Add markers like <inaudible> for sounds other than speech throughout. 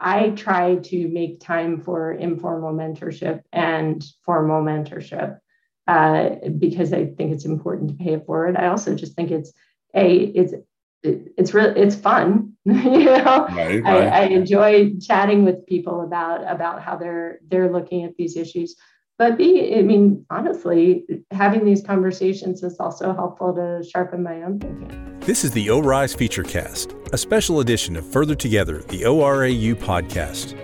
I try to make time for informal mentorship and formal mentorship uh, because I think it's important to pay it forward. I also just think it's a it's it's really it's fun <laughs> you know right, right. I, I, enjoy chatting with people about about how they're they're looking at these issues but b i mean honestly having these conversations is also helpful to sharpen my own thinking this is the ORISE featurecast a special edition of further together the orau podcast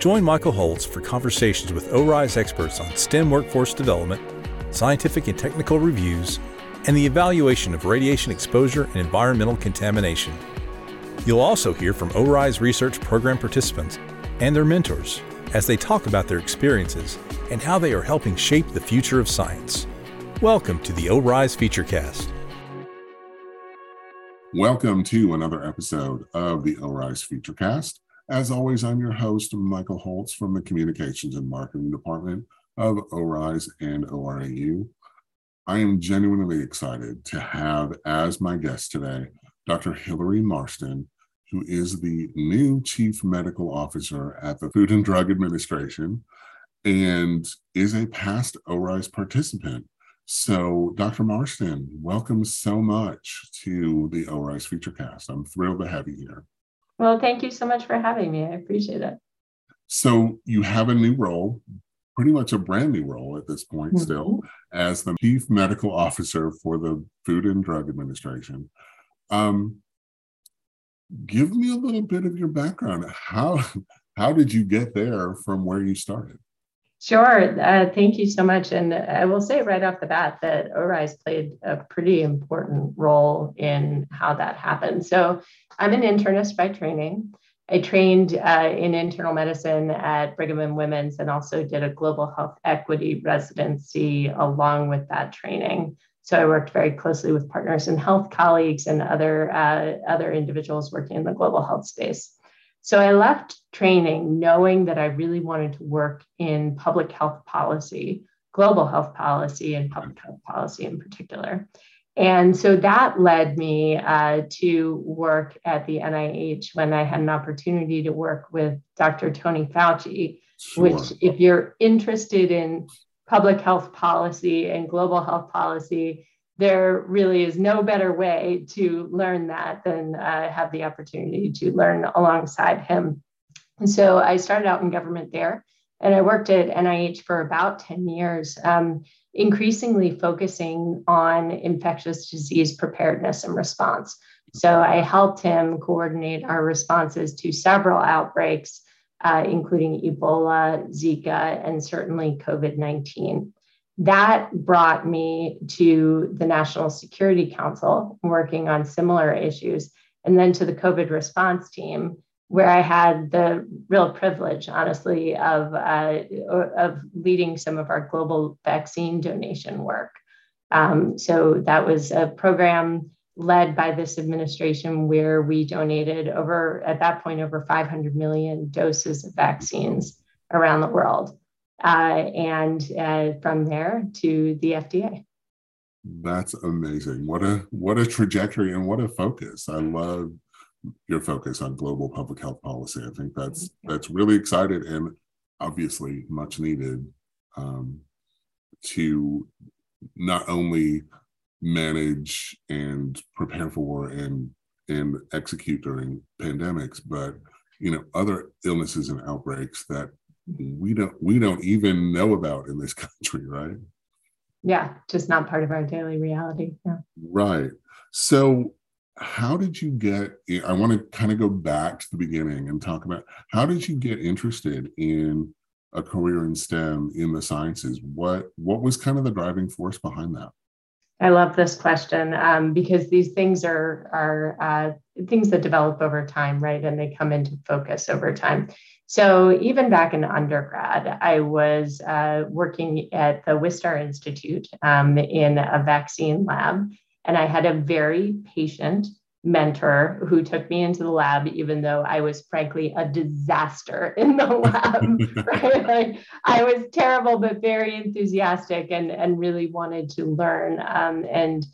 join michael holtz for conversations with ORISE experts on stem workforce development scientific and technical reviews and the evaluation of radiation exposure and environmental contamination. You'll also hear from ORISE research program participants and their mentors as they talk about their experiences and how they are helping shape the future of science. Welcome to the ORISE Featurecast. Welcome to another episode of the ORISE Featurecast. As always, I'm your host, Michael Holtz from the Communications and Marketing Department of ORISE and ORAU. I am genuinely excited to have as my guest today Dr. Hilary Marston, who is the new Chief Medical Officer at the Food and Drug Administration and is a past ORISE participant. So, Dr. Marston, welcome so much to the ORISE Featurecast. I'm thrilled to have you here. Well, thank you so much for having me. I appreciate it. So, you have a new role, pretty much a brand new role at this point mm-hmm. still as the chief medical officer for the Food and Drug Administration. Um, give me a little bit of your background. How <laughs> how did you get there from where you started? Sure. Uh, thank you so much. And I will say right off the bat that ORISE played a pretty important role in how that happened. So I'm an internist by training. I trained uh, in internal medicine at Brigham and Women's and also did a global health equity residency along with that training. So I worked very closely with Partners In Health colleagues and other, uh, other individuals working in the global health space. So I left training knowing that I really wanted to work in public health policy, global health policy, and public health policy in particular. And so that led me uh, to work at the NIH when I had an opportunity to work with Dr. Tony Fauci, sure. which, if you're interested in public health policy and global health policy, there really is no better way to learn that than uh, have the opportunity to learn alongside him. And so I started out in government there and I worked at NIH for about 10 years. Um, increasingly focusing on infectious disease preparedness and response. So I helped him coordinate our responses to several outbreaks, uh, including Ebola, Zika, and certainly COVID 19. That brought me to the National Security Council, working on similar issues, and then to the COVID response team, where I had the real privilege, honestly, of, uh, of leading some of our global vaccine donation work. Um, so that was a program led by this administration where we donated over, at that point, over 500 million doses of vaccines around the world. Uh, and uh, from there to the FDA. That's amazing. What a what a trajectory and what a focus. I love your focus on global public health policy. I think that's that's really excited and obviously much needed um, to not only manage and prepare for and and execute during pandemics, but you know other illnesses and outbreaks that we don't we don't even know about in this <laughs> country, right? Yeah, just not part of our daily reality. Yeah. Right. So how did you get i want to kind of go back to the beginning and talk about how did you get interested in a career in stem in the sciences what what was kind of the driving force behind that i love this question um, because these things are are uh, things that develop over time right and they come into focus over time so even back in undergrad i was uh, working at the wistar institute um, in a vaccine lab and I had a very patient mentor who took me into the lab, even though I was frankly a disaster <laughs> in the lab. <laughs> right? Like I was terrible, but very enthusiastic and, and really wanted to learn. Um, and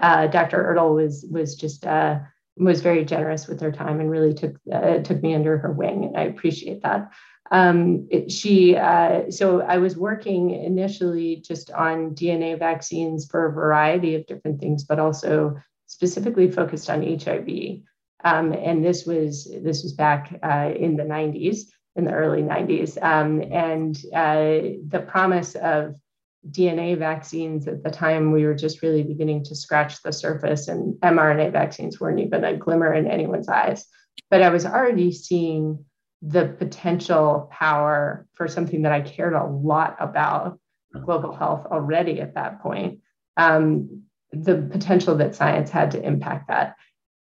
uh, Dr. Ertl was was just a, was very generous with her time and really took uh, took me under her wing, and I appreciate that. Um, it, she uh, so I was working initially just on DNA vaccines for a variety of different things, but also specifically focused on HIV. Um, and this was this was back uh, in the 90s, in the early 90s, um, and uh, the promise of DNA vaccines at the time, we were just really beginning to scratch the surface, and mRNA vaccines weren't even a glimmer in anyone's eyes. But I was already seeing the potential power for something that I cared a lot about global health already at that point. Um, the potential that science had to impact that.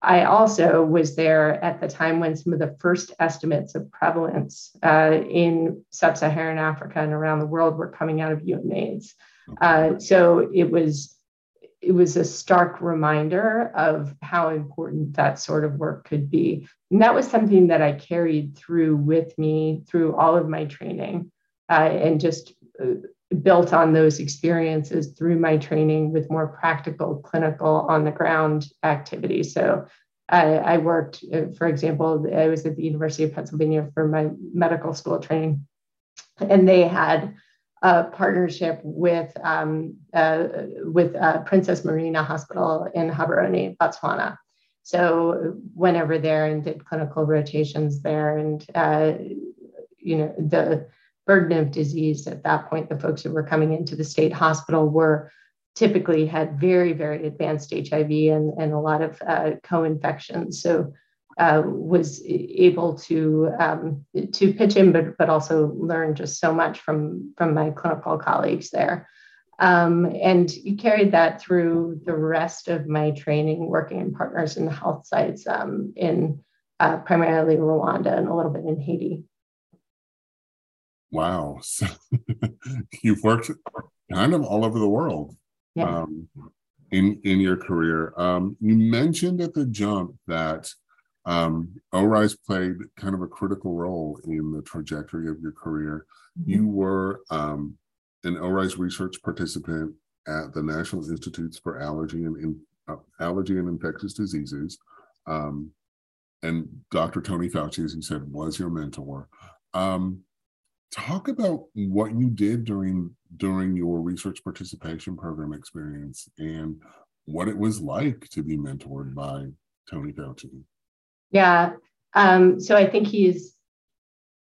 I also was there at the time when some of the first estimates of prevalence uh, in sub Saharan Africa and around the world were coming out of UNAIDS. Uh, so it was it was a stark reminder of how important that sort of work could be. And that was something that I carried through with me through all of my training uh, and just uh, built on those experiences through my training with more practical clinical on the ground activities. So I, I worked, uh, for example, I was at the University of Pennsylvania for my medical school training, and they had a partnership with um, uh, with uh, Princess Marina Hospital in Gaborone, Botswana. So went over there and did clinical rotations there, and uh, you know the burden of disease at that point, the folks who were coming into the state hospital were typically had very, very advanced HIV and, and a lot of uh, co-infections. So uh, was able to um, to pitch in, but but also learn just so much from from my clinical colleagues there, um, and you carried that through the rest of my training, working in partners in the health sites um, in uh, primarily Rwanda and a little bit in Haiti. Wow. <laughs> So you've worked kind of all over the world yeah. um, in, in your career. Um, you mentioned at the jump that um, ORISE played kind of a critical role in the trajectory of your career. Mm-hmm. You were um, an ORISE research participant at the National Institutes for Allergy and in, uh, Allergy and Infectious Diseases. Um, and Dr. Tony Fauci, as you said, was your mentor. Um, talk about what you did during during your research participation program experience and what it was like to be mentored by Tony Fauci. Yeah, um, so I think he's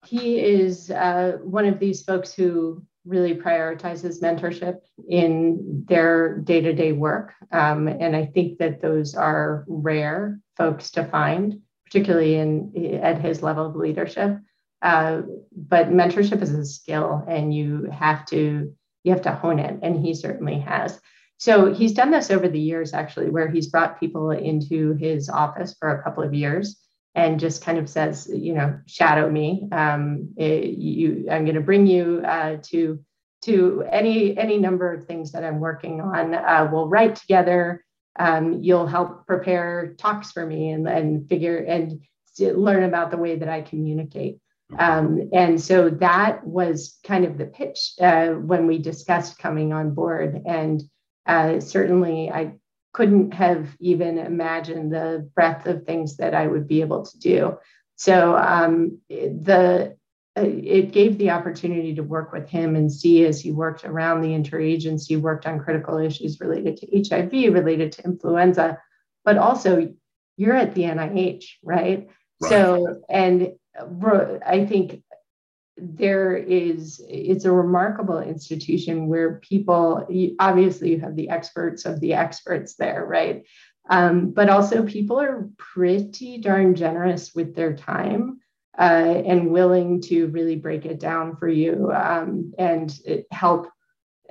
he is uh, one of these folks who really prioritizes mentorship in their day-to-day work, um, and I think that those are rare folks to find, particularly in at his level of leadership. Uh, but mentorship is a skill and you have to you have to hone it and he certainly has. So he's done this over the years actually where he's brought people into his office for a couple of years and just kind of says you know shadow me. Um, it, you i'm going to bring you uh, to to any any number of things that i'm working on. Uh, we'll write together. Um, you'll help prepare talks for me and, and figure and learn about the way that i communicate um, and so that was kind of the pitch uh, when we discussed coming on board. And uh, certainly, I couldn't have even imagined the breadth of things that I would be able to do. So um, the it gave the opportunity to work with him and see as he worked around the interagency, worked on critical issues related to HIV, related to influenza, but also you're at the NIH, right? right. So, and I think there is it's a remarkable institution where people obviously you have the experts of the experts there right? Um, but also people are pretty darn generous with their time uh, and willing to really break it down for you um, and help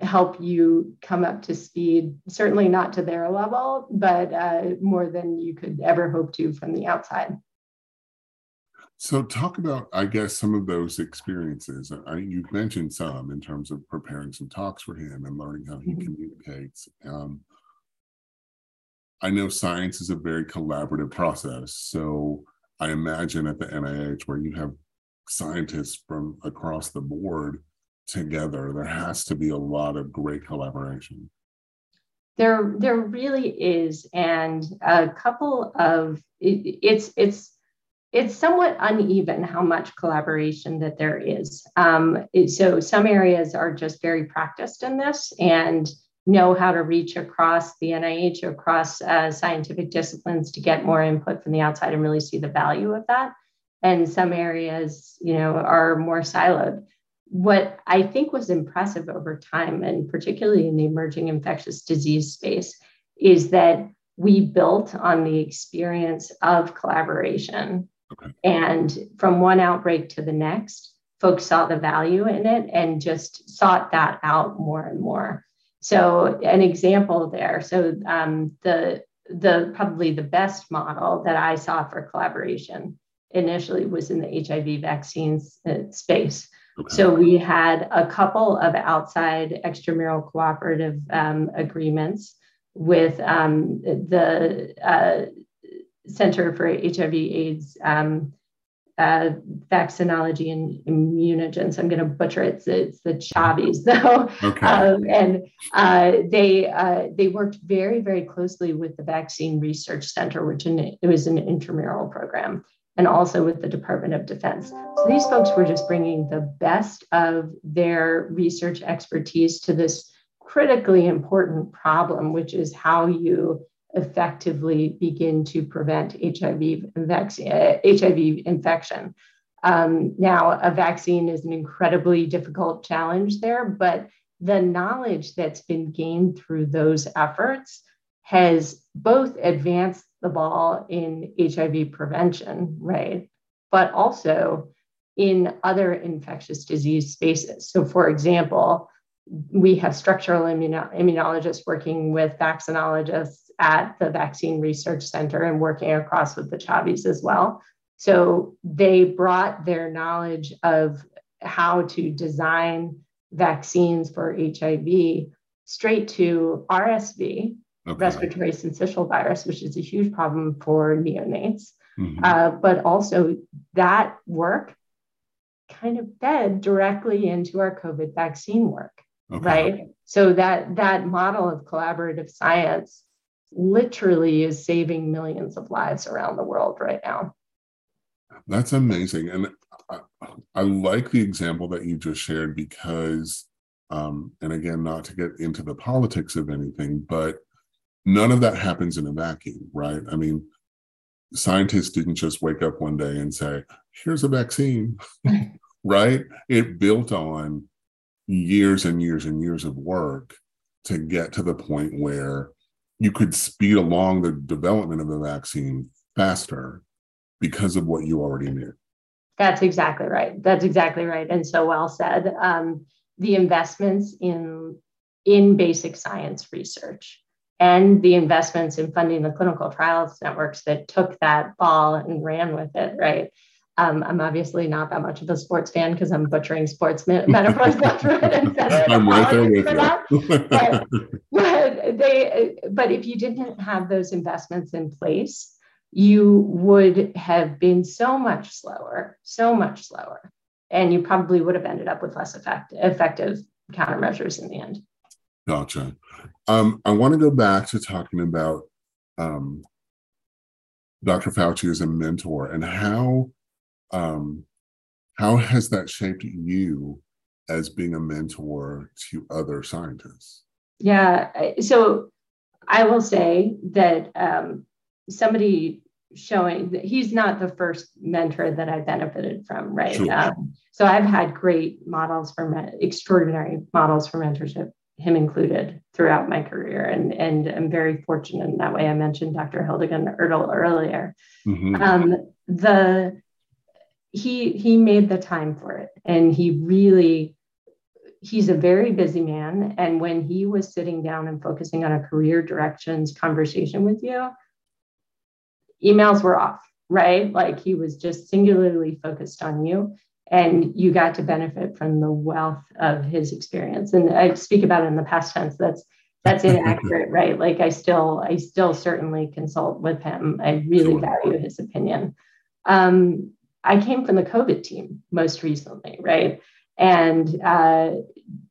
help you come up to speed certainly not to their level but uh, more than you could ever hope to from the outside so, talk about, I guess, some of those experiences. I, you've mentioned some in terms of preparing some talks for him and learning how he mm-hmm. communicates. Um, I know science is a very collaborative process. So, I imagine at the NIH, where you have scientists from across the board together, there has to be a lot of great collaboration. there there really is and a couple of it, it's it's it's somewhat uneven how much collaboration that there is. Um, so some areas are just very practiced in this and know how to reach across the nih across uh, scientific disciplines to get more input from the outside and really see the value of that. And some areas you know are more siloed. What I think was impressive over time, and particularly in the emerging infectious disease space, is that we built on the experience of collaboration. Okay. And from one outbreak to the next, folks saw the value in it and just sought that out more and more. So, an example there. So, um, the the probably the best model that I saw for collaboration initially was in the HIV vaccines uh, space Okay. So we had a couple of outside extramural cooperative um, agreements with um, the uh, Center for HIV/AIDS um, uh, Vaccinology and Immunogens. I'm going to butcher it. It's, it's the Chavies, <laughs> though. Okay. Um, and uh, they uh, they worked very very closely with the Vaccine Research Center, which in, it was an intramural program and also with the Department of Defense. So these folks were just bringing the best of their research expertise to this critically important problem, which is how you effectively begin to prevent HIV, vaccine, uh, HIV infection. Um, now, a vaccine is an incredibly difficult challenge there, but the knowledge that's been gained through those efforts has both advanced the ball in HIV prevention, right? But also in other infectious disease spaces. So, for example, we have structural immuno- immunologists working with vaccinologists at the Vaccine Research Center and working across with the Chavies as well. So, they brought their knowledge of how to design vaccines for HIV straight to RSV, okay. respiratory syncytial virus, which is a huge problem for neonates. Mm-hmm. Uh, but also that work kind of fed directly into our COVID vaccine work, okay. right? So that that model of collaborative science literally is saving millions of lives around the world right now. That's amazing, and I, I like the example that you just shared because, um, and again, not to get into the politics of anything, but none of that happens in a vacuum, right? I mean, scientists didn't just wake up one day and say, here's a vaccine, <laughs> right? It built on years and years and years of work to get to the point where you could speed along the development of the vaccine faster because of what you already knew. That's exactly right. That's exactly right. And so well said. Um, the investments in in basic science research and the investments in funding the clinical trials networks that took that ball and ran with it, right? Um, I'm obviously not that much of a sports fan because I'm butchering sports <laughs> metaphors left, right, and <laughs> center. I'm right there with you. but, <laughs> but, they, but if you didn't have those investments in place, you would have been so much slower, so much slower, and you probably would have ended up with less effect, effective countermeasures in the end. Gotcha. Um, I want to go back to talking about um, Dr. Fauci as a mentor and how um, how has that shaped you as being a mentor to other scientists? Yeah, so I will say that um, somebody showing that he's not the first mentor that I benefited from, right? Sure. Um, so I've had great models for extraordinary models for mentorship him included throughout my career. And, and I'm very fortunate in that way. I mentioned Dr. Hildegard Ertl earlier. Mm-hmm. Um, the he he made the time for it. And he really he's a very busy man. And when he was sitting down and focusing on a career directions conversation with you emails were off right? Like he was just singularly focused on you. And you got to benefit from the wealth of his experience. And i speak about it in the past tense. That's that's inaccurate <laughs> right? Like i still i still certainly consult with him. I really sure. value his opinion. Um, i came from the covid team most recently right and uh,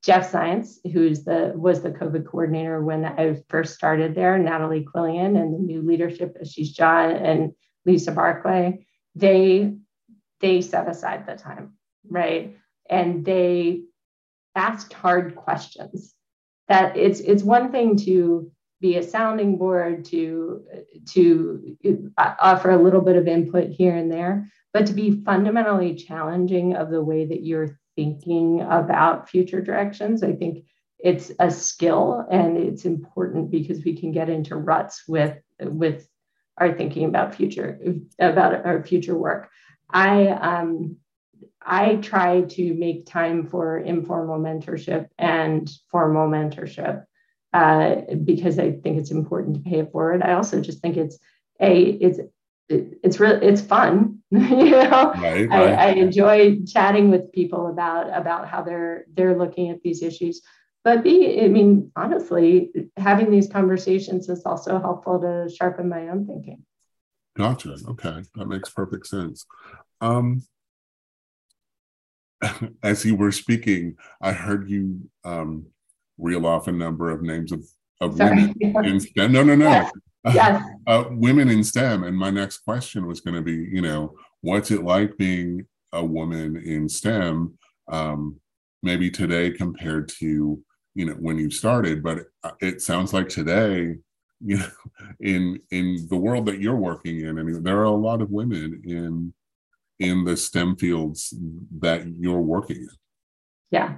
Jeff Zients, who's the was the COVID coordinator when I first started there, Natalie Quillian and the new leadership, Ashish Jha and Lisa Barclay, they they set aside the time, right? And they asked hard questions. That it's it's one thing to be a sounding board to to uh, offer a little bit of input here and there but to be fundamentally challenging of the way that you're thinking about future directions. I think it's a skill and it's important because we can get into ruts with with our thinking about future about our future work. I um, I try to make time for informal mentorship and formal mentorship uh, because I think it's important to pay it forward. I also just think it's a it's it's really it's fun <laughs> you know? Right, right. I, I, enjoy chatting with people about about how they're they're looking at these issues. But be i mean honestly having these conversations is also helpful to sharpen my own thinking. Gotcha. Okay. That makes perfect sense. Um <laughs> as you were speaking i heard you um reel off a number of names of of Sorry. women <laughs> in STEM. no no no yes <laughs> yes. Uh, women in STEM. And my next question was going to be, you know, what's it like being a woman in STEM, um, maybe today compared to, you know, when you started? But it sounds like today, <laughs> you know, in in the world that you're working in, I mean, there are a lot of women in in the STEM fields that you're working in. Yeah.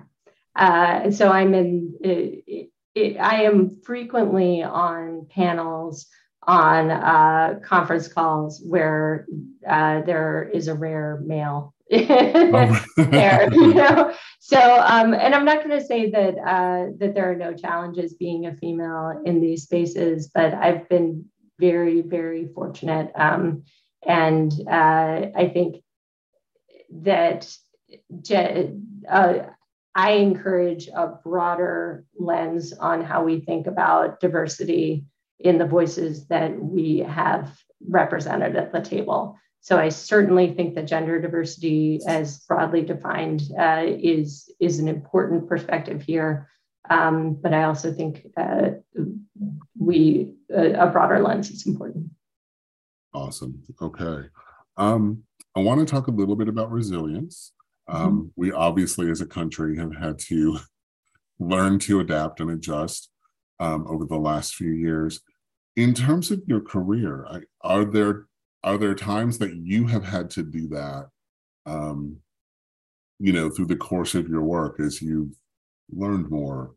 Uh, so I'm in. It, I am frequently on panels, on uh, conference calls where uh, there is a rare male oh. <laughs> there, <laughs> you know. So, um, and I'm not going to say that uh, that there are no challenges being a female in these spaces, but I've been very, very fortunate, um, and uh, I think that. Uh, I encourage a broader lens on how we think about diversity in the voices that we have represented at the table. So I certainly think that gender diversity, as broadly defined, uh, is is an important perspective here. Um, but I also think uh, we a broader lens is important. Awesome. Okay. Um, I want to talk a little bit about resilience. Um, mm-hmm. We obviously, as a country, have had to <laughs> learn to adapt and adjust um, over the last few years. In terms of your career, are there are there times that you have had to do that? Um, you know, through the course of your work, as you've learned more,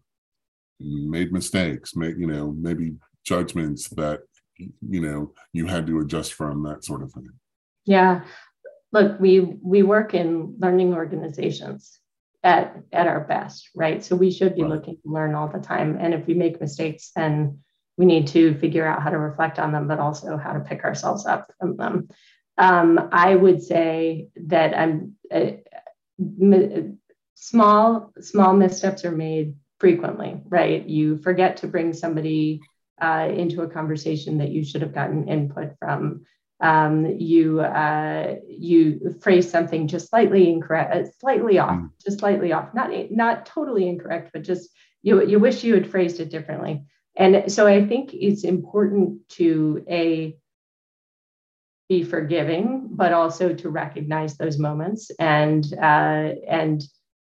made mistakes, made you know maybe judgments that you know you had to adjust from that sort of thing. Yeah, look, we we work in learning organizations at at our best, right? So we should be right. looking to learn all the time. And if we make mistakes, then we need to figure out how to reflect on them, but also how to pick ourselves up from them. Um, I would say that I'm uh, small small missteps are made frequently, right? You forget to bring somebody uh, into a conversation that you should have gotten input from um, you uh, you phrase something just slightly incorrect, uh, slightly off, mm. just slightly off, not not totally incorrect, but just you you wish you had phrased it differently. And so I think it's important to a be forgiving, but also to recognize those moments and uh, and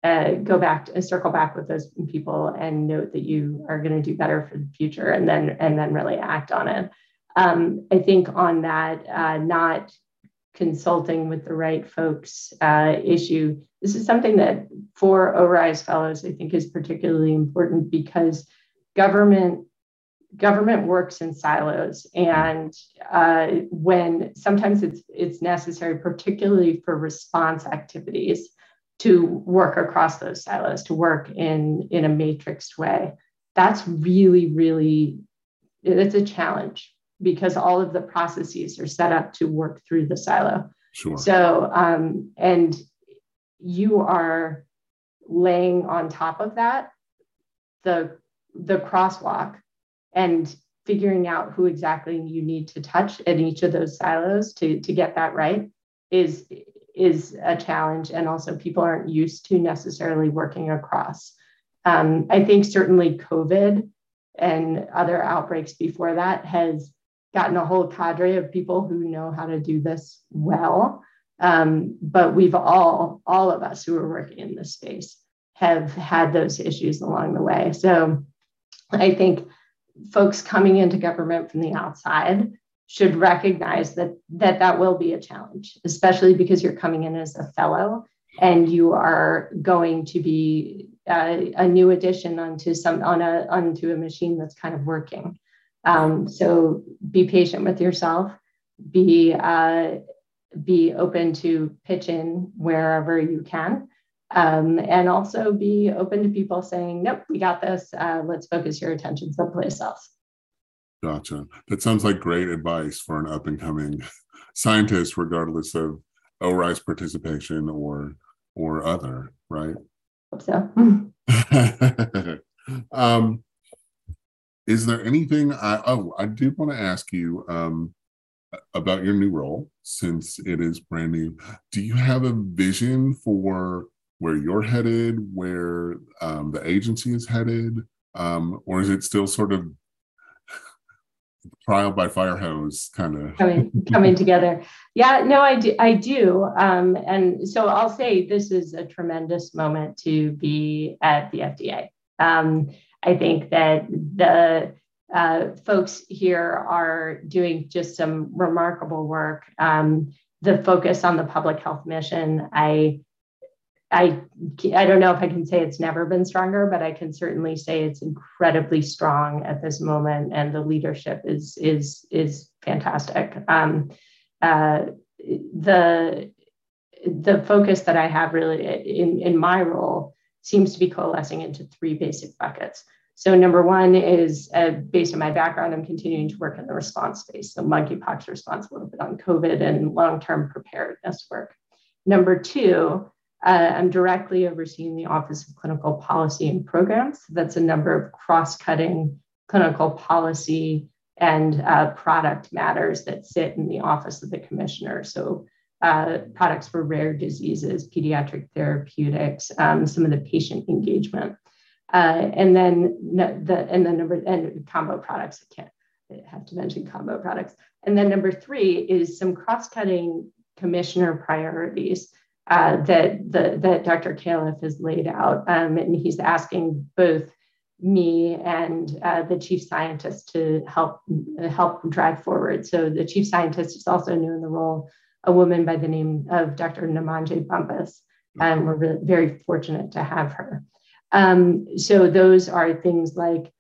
uh, go back and circle back with those people and note that you are going to do better for the future, and then and then really act on it um, I think on that, uh, not consulting with the right folks uh, issue, this is something that for ORISE fellows, I think is particularly important because government government works in silos. And uh, when sometimes it's it's necessary particularly for response activities to work across those silos to work in in a matrixed way. That's really really it's a challenge because all of the processes are set up to work through the silo. Sure. So, um, and you are laying on top of that the the crosswalk and figuring out who exactly you need to touch in each of those silos to to get that right is is a challenge and also people aren't used to necessarily working across Um, I think certainly COVID and other outbreaks before that has gotten a whole cadre of people who know how to do this well. Um, but we've all, all of us who are working in this space have had those issues along the way. So I think folks coming into government from the outside should recognize that that that will be a challenge, especially because you're coming in as a fellow and you are going to be uh, a new addition onto some on a onto a machine that's kind of working. Um, so be patient with yourself. Be uh, be open to pitch in wherever you can. Um, and also be open to people saying, nope, we got this. Uh, let's focus your attention someplace else. Gotcha. That sounds like great advice for an up and coming scientist, regardless of ORISE participation or or other, right? Hope so. <laughs> <laughs> um, is there anything I oh I do want to ask you um, about your new role since it is brand new. Do you have a vision for where you're headed, where um, the agency is headed, um, or is it still sort of <laughs> trial by fire hose kind of coming coming <laughs> together. Yeah no i do i do um, and so i'll say this is a tremendous moment to be at the fda um, i think that the uh, folks here are doing just some remarkable work um, the focus on the public health mission i I I don't know if I can say it's never been stronger, but I can certainly say it's incredibly strong at this moment, and the leadership is is is fantastic. Um, uh, the the focus that I have really in in my role seems to be coalescing into three basic buckets. So number one is uh, based on my background, I'm continuing to work in the response space. So monkeypox response, a little bit on COVID and long-term preparedness work. Number two uh, I'm directly overseeing the Office of Clinical Policy and Programs. That's a number of cross cutting clinical policy and uh, product matters that sit in the Office of the Commissioner. So, uh, products for rare diseases, pediatric therapeutics, um, some of the patient engagement. Uh, and then the and then number and combo products. I can't I have to mention combo products. And then number three is some cross-cutting commissioner priorities uh, that the, that Dr. Califf has laid out, um, and he's asking both me and uh, the chief scientist to help help drive forward. So the chief scientist is also new in the role, a woman by the name of Dr. Namandje Bumpus, and we're really very fortunate to have her. Um, so those are things like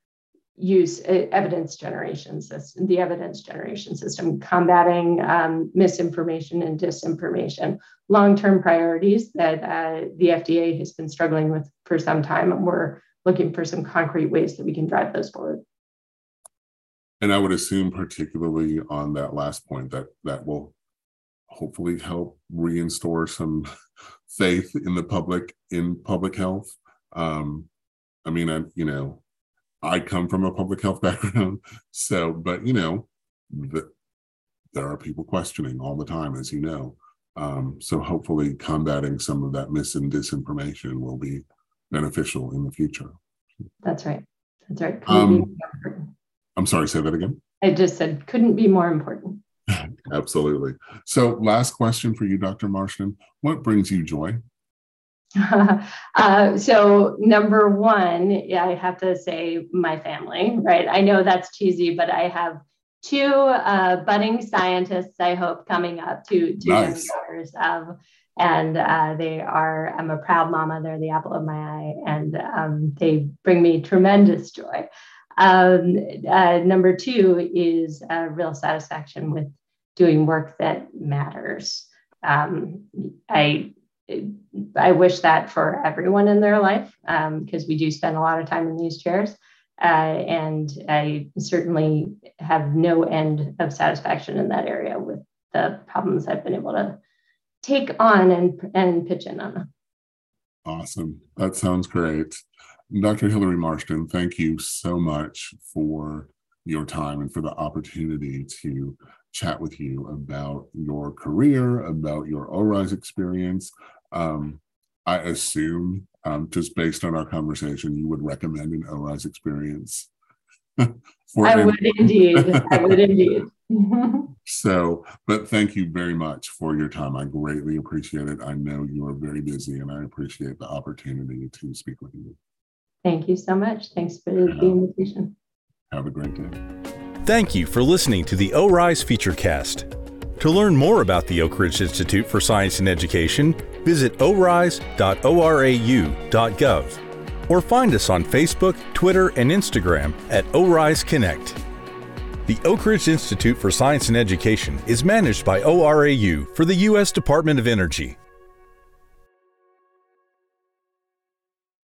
use uh, evidence generation system, the evidence generation system, combating um, misinformation and disinformation, long-term priorities that uh, the FDA has been struggling with for some time, and we're looking for some concrete ways that we can drive those forward. And I would assume, particularly on that last point, that that will hopefully help reinstore some <laughs> faith in the public in public health. Um, I mean, I you know I come from a public health <laughs> background, so but you know, the, there are people questioning all the time, as you know. Um, so hopefully, combating some of that mis and disinformation will be beneficial in the future. That's right. That's right. Um, I'm sorry. Say that again. I just said couldn't be more important. <laughs> Absolutely. So, last question for you, Dr. Marston. What brings you joy? <laughs> uh, so number one, I have to say my family, right? I know that's cheesy, but I have two uh, budding scientists. I hope coming up, two two nice. daughters, um, and uh, they are. I'm a proud mama. They're the apple of my eye, and um, they bring me tremendous joy. Um, uh, number two is real satisfaction with doing work that matters. Um, I I wish that for everyone in their life because um, we do spend a lot of time in these chairs. Uh, and I certainly have no end of satisfaction in that area with the problems I've been able to take on and, and pitch in on. Awesome. That sounds great. Dr. Hilary Marston, thank you so much for your time and for the opportunity to chat with you about your career, about your ORISE experience, um, I assume um, just based on our conversation, you would recommend an ORISE experience. <laughs> I would indeed. I would indeed. <laughs> so, but thank you very much for your time. I greatly appreciate it. I know you are very busy and I appreciate the opportunity to speak with you. Thank you so much. Thanks for the invitation. Have a great day. Thank you for listening to the ORISE Featurecast. To learn more about the Oak Ridge Institute for Science and Education, visit orise.orau.gov or find us on Facebook, Twitter, and Instagram at ORISE Connect. The Oak Ridge Institute for Science and Education is managed by ORAU for the U.S. Department of Energy.